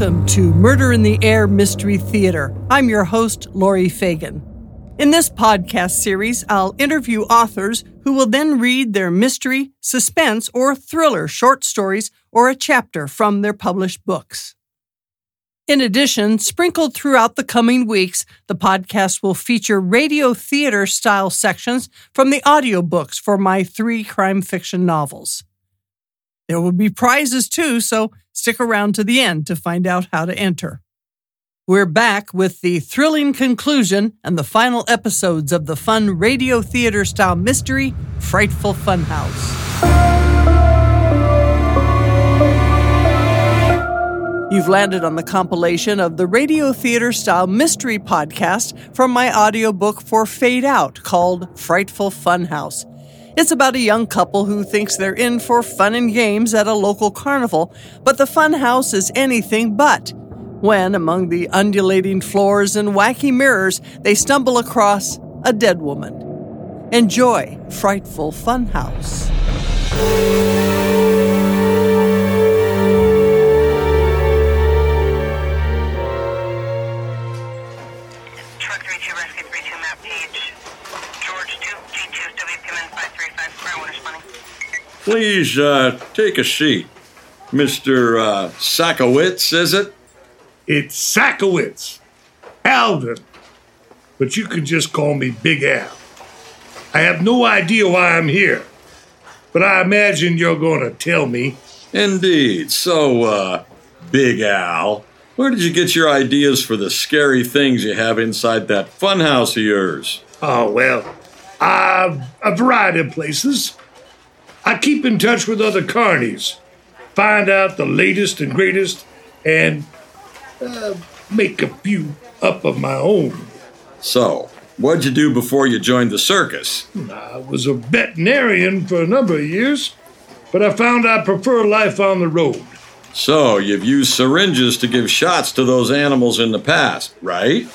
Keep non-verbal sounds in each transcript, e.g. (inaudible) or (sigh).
Welcome to Murder in the Air Mystery Theater. I'm your host, Laurie Fagen. In this podcast series, I'll interview authors who will then read their mystery, suspense, or thriller short stories or a chapter from their published books. In addition, sprinkled throughout the coming weeks, the podcast will feature radio theater style sections from the audiobooks for my three crime fiction novels. There will be prizes too, so stick around to the end to find out how to enter. We're back with the thrilling conclusion and the final episodes of the fun radio theater style mystery, Frightful Funhouse. You've landed on the compilation of the radio theater style mystery podcast from my audiobook for Fade Out called Frightful Funhouse. It's about a young couple who thinks they're in for fun and games at a local carnival, but the funhouse is anything but. When, among the undulating floors and wacky mirrors, they stumble across a dead woman. Enjoy Frightful Funhouse. Please uh, take a seat. Mr. Uh, Sakowitz, is it? It's Sakowitz, Alden, but you can just call me Big Al. I have no idea why I'm here, but I imagine you're going to tell me. Indeed. So, uh, Big Al, where did you get your ideas for the scary things you have inside that funhouse of yours? Oh, well, uh, a variety of places. I keep in touch with other carnies, find out the latest and greatest, and uh, make a few up of my own. So, what'd you do before you joined the circus? I was a veterinarian for a number of years, but I found I prefer life on the road. So, you've used syringes to give shots to those animals in the past, right?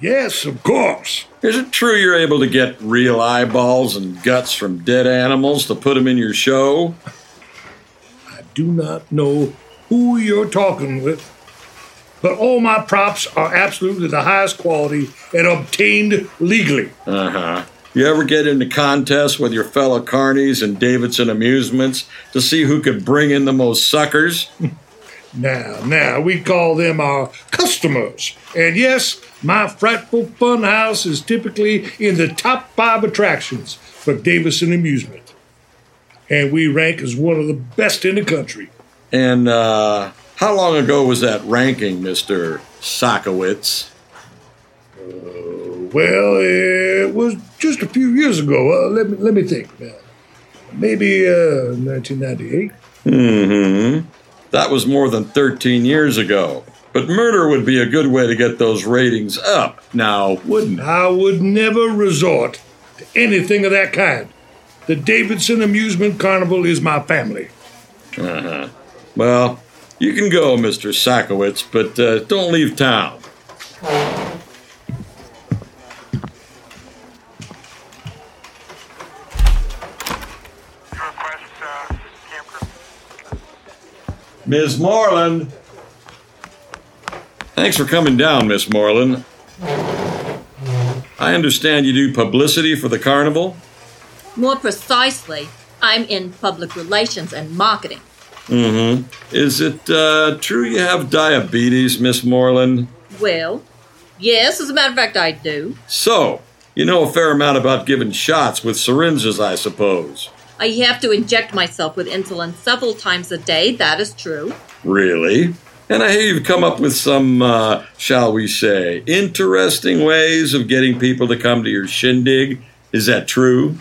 Yes, of course. Is it true you're able to get real eyeballs and guts from dead animals to put them in your show? I do not know who you're talking with, but all my props are absolutely the highest quality and obtained legally. Uh huh. You ever get into contests with your fellow carnies and Davidson Amusements to see who could bring in the most suckers? (laughs) Now, now, we call them our customers. And yes, my frightful fun house is typically in the top five attractions for Davidson Amusement. And we rank as one of the best in the country. And uh, how long ago was that ranking, Mr. Sakowitz? Well, it was just a few years ago. Uh, let, me, let me think. Uh, maybe uh, 1998. Mm-hmm. That was more than 13 years ago. But murder would be a good way to get those ratings up now, wouldn't it? I would never resort to anything of that kind. The Davidson Amusement Carnival is my family. Uh-huh. Well, you can go, Mr. Sakowitz, but uh, don't leave town. Miss Moreland. Thanks for coming down, Miss Moreland. I understand you do publicity for the carnival? More precisely, I'm in public relations and marketing. Mm-hmm. Is it uh, true you have diabetes, Miss Moreland? Well, yes, as a matter of fact, I do. So, you know a fair amount about giving shots with syringes, I suppose. I have to inject myself with insulin several times a day, that is true. Really? And I hear you've come up with some, uh, shall we say, interesting ways of getting people to come to your shindig. Is that true?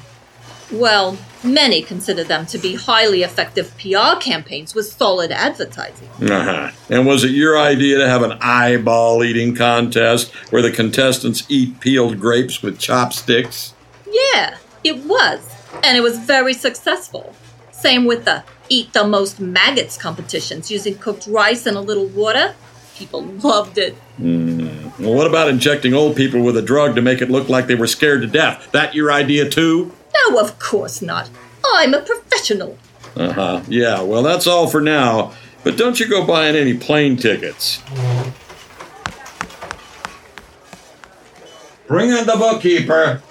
Well, many consider them to be highly effective PR campaigns with solid advertising. Uh-huh. And was it your idea to have an eyeball eating contest where the contestants eat peeled grapes with chopsticks? Yeah, it was. And it was very successful. Same with the Eat the Most Maggots competitions using cooked rice and a little water. People loved it. Well, what about injecting old people with a drug to make it look like they were scared to death? That your idea too? No, of course not. I'm a professional. Uh huh. Yeah, well, that's all for now. But don't you go buying any plane tickets. Bring in the bookkeeper.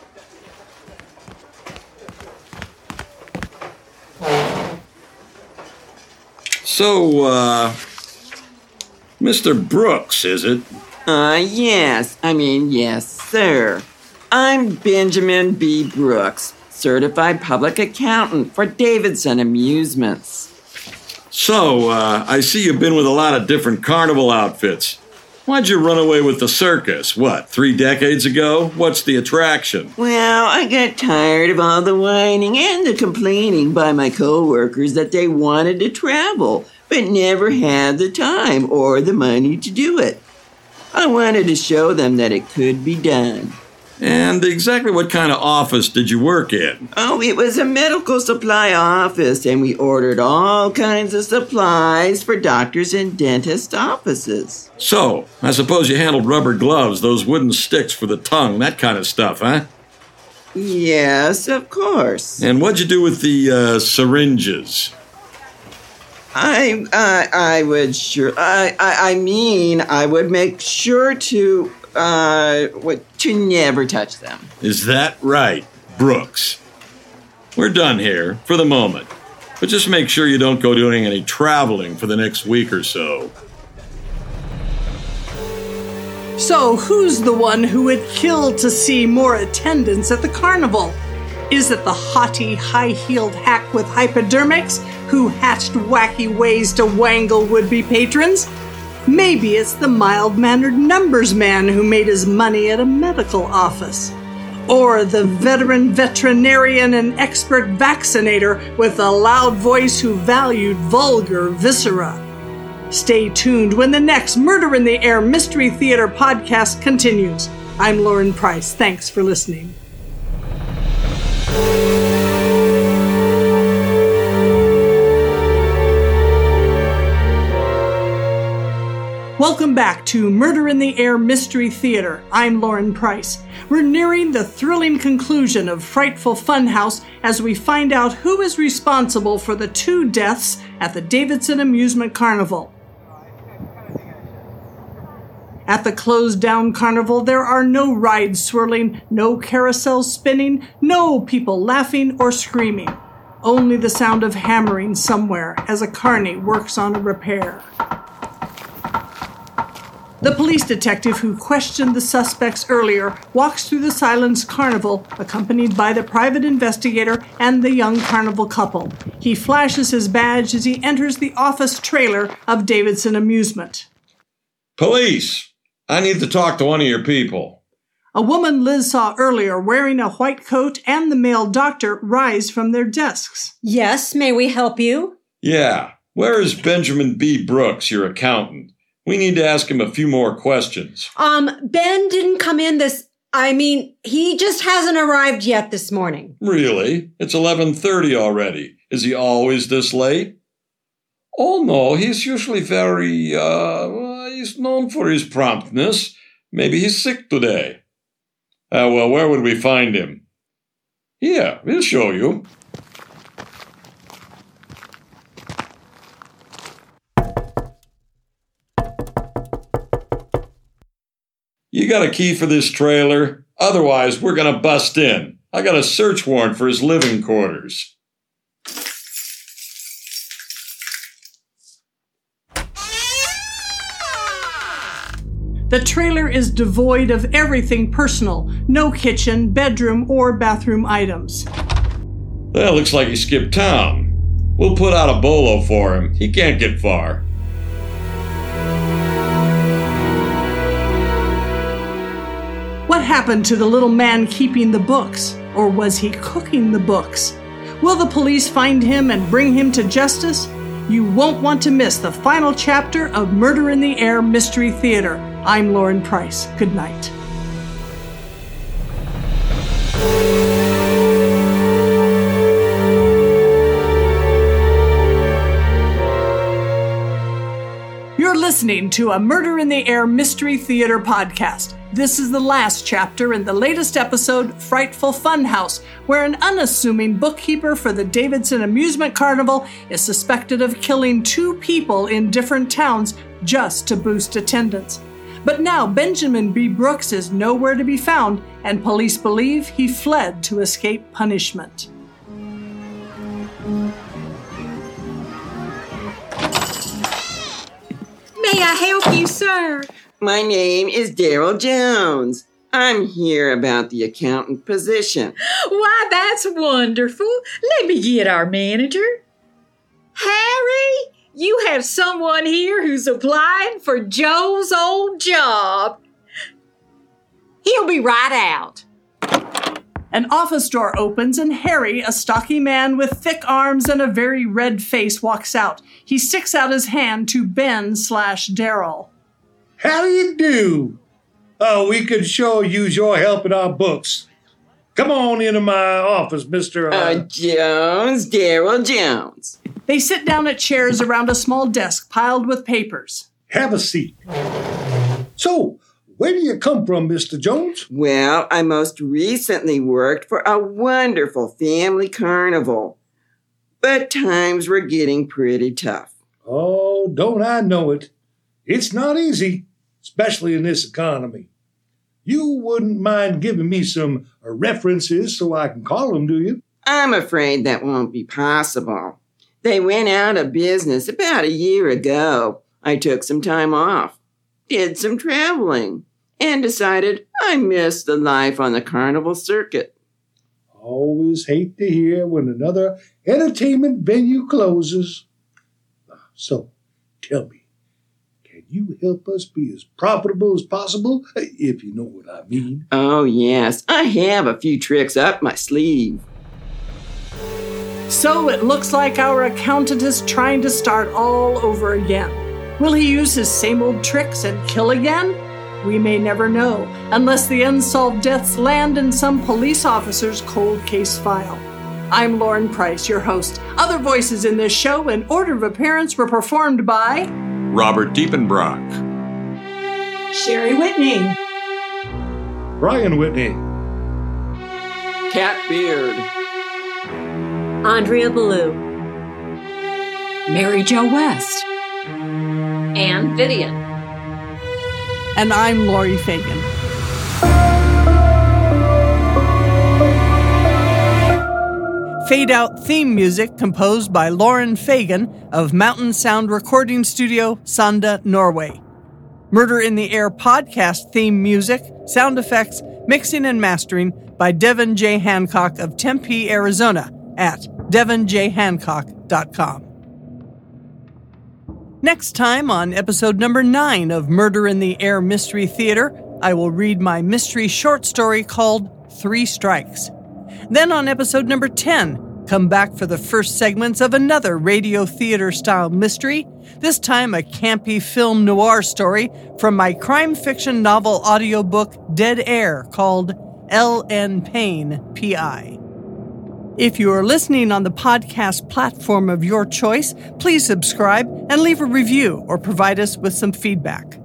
So, uh, Mr. Brooks, is it? Uh, yes. I mean, yes, sir. I'm Benjamin B. Brooks, certified public accountant for Davidson Amusements. So, uh, I see you've been with a lot of different carnival outfits. Why'd you run away with the circus? What, three decades ago? What's the attraction? Well, I got tired of all the whining and the complaining by my coworkers that they wanted to travel, but never had the time or the money to do it. I wanted to show them that it could be done. And exactly what kind of office did you work in? Oh, it was a medical supply office, and we ordered all kinds of supplies for doctors and dentist offices. So, I suppose you handled rubber gloves, those wooden sticks for the tongue, that kind of stuff, huh? Yes, of course. And what'd you do with the uh, syringes? I, I, I would sure. I, I, I mean, I would make sure to, uh, what, to never touch them. Is that right, Brooks? We're done here for the moment, but just make sure you don't go doing any traveling for the next week or so. So, who's the one who would kill to see more attendance at the carnival? Is it the haughty, high heeled hack with hypodermics who hatched wacky ways to wangle would be patrons? Maybe it's the mild mannered numbers man who made his money at a medical office. Or the veteran veterinarian and expert vaccinator with a loud voice who valued vulgar viscera. Stay tuned when the next Murder in the Air Mystery Theater podcast continues. I'm Lauren Price. Thanks for listening. Welcome back to Murder in the Air Mystery Theater. I'm Lauren Price. We're nearing the thrilling conclusion of Frightful Funhouse as we find out who is responsible for the two deaths at the Davidson Amusement Carnival. At the closed down carnival, there are no rides swirling, no carousels spinning, no people laughing or screaming. Only the sound of hammering somewhere as a carny works on a repair. The police detective who questioned the suspects earlier walks through the silenced carnival, accompanied by the private investigator and the young carnival couple. He flashes his badge as he enters the office trailer of Davidson Amusement. Police! I need to talk to one of your people. A woman Liz saw earlier wearing a white coat and the male doctor rise from their desks. Yes, may we help you? Yeah. Where is Benjamin B. Brooks, your accountant? We need to ask him a few more questions. Um, Ben didn't come in this I mean, he just hasn't arrived yet this morning. Really? It's 11:30 already. Is he always this late? Oh no, he's usually very uh he's known for his promptness. Maybe he's sick today. Uh, well, where would we find him? Here, we'll show you. You got a key for this trailer? Otherwise, we're gonna bust in. I got a search warrant for his living quarters. The trailer is devoid of everything personal no kitchen, bedroom, or bathroom items. That looks like he skipped town. We'll put out a bolo for him. He can't get far. Happened to the little man keeping the books? Or was he cooking the books? Will the police find him and bring him to justice? You won't want to miss the final chapter of Murder in the Air Mystery Theater. I'm Lauren Price. Good night. You're listening to a Murder in the Air Mystery Theater podcast. This is the last chapter in the latest episode, Frightful Funhouse, where an unassuming bookkeeper for the Davidson Amusement Carnival is suspected of killing two people in different towns just to boost attendance. But now Benjamin B. Brooks is nowhere to be found, and police believe he fled to escape punishment. May I help you, sir? My name is Daryl Jones. I'm here about the accountant position. Why, that's wonderful. Let me get our manager. Harry, you have someone here who's applying for Joe's old job. He'll be right out. An office door opens, and Harry, a stocky man with thick arms and a very red face, walks out. He sticks out his hand to Ben slash Daryl. How do you do? Oh, we could sure use your help in our books. Come on into my office, Mr. Uh, Uh, Jones, Daryl Jones. They sit down at chairs around a small desk piled with papers. have a seat. So, where do you come from, Mr. Jones? Well, I most recently worked for a wonderful family carnival. But times were getting pretty tough. Oh, don't I know it? It's not easy, especially in this economy. You wouldn't mind giving me some uh, references so I can call them, do you? I'm afraid that won't be possible. They went out of business about a year ago. I took some time off, did some traveling, and decided I missed the life on the carnival circuit. Always hate to hear when another entertainment venue closes. So, tell me, you help us be as profitable as possible, if you know what I mean? Oh, yes, I have a few tricks up my sleeve. So it looks like our accountant is trying to start all over again. Will he use his same old tricks and kill again? We may never know, unless the unsolved deaths land in some police officer's cold case file. I'm Lauren Price, your host. Other voices in this show in order of appearance were performed by Robert Diepenbrock, Sherry Whitney, Brian Whitney, Cat Beard, Andrea Ballou. Mary Jo West. And Vivian. and I'm Laurie Fagen. Fade Out theme music composed by Lauren Fagan of Mountain Sound Recording Studio, Sanda, Norway. Murder in the Air podcast theme music, sound effects, mixing and mastering by Devin J. Hancock of Tempe, Arizona at devinjhancock.com. Next time on episode number nine of Murder in the Air Mystery Theater, I will read my mystery short story called Three Strikes. Then on episode number 10, come back for the first segments of another radio theater style mystery, this time a campy film noir story from my crime fiction novel audiobook Dead Air called L.N. Payne, P.I. If you are listening on the podcast platform of your choice, please subscribe and leave a review or provide us with some feedback.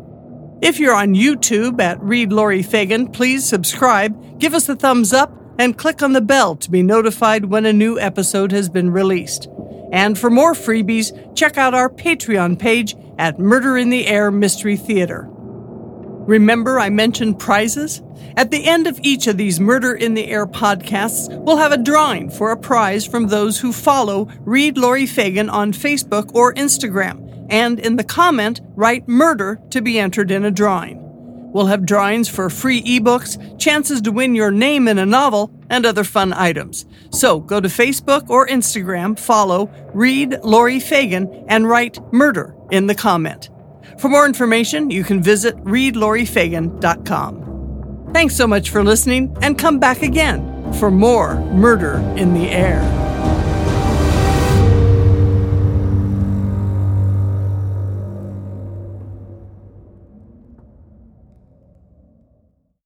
If you're on YouTube at Read Laurie Fagen, please subscribe, give us a thumbs up, and click on the bell to be notified when a new episode has been released. And for more freebies, check out our Patreon page at Murder in the Air Mystery Theater. Remember, I mentioned prizes? At the end of each of these Murder in the Air podcasts, we'll have a drawing for a prize from those who follow Read Laurie Fagen on Facebook or Instagram, and in the comment, write murder to be entered in a drawing. We'll have drawings for free ebooks, chances to win your name in a novel, and other fun items. So go to Facebook or Instagram, follow Read Laurie Fagen, and write murder in the comment. For more information, you can visit readlauriefagen.com. Thanks so much for listening, and come back again for more Murder in the Air.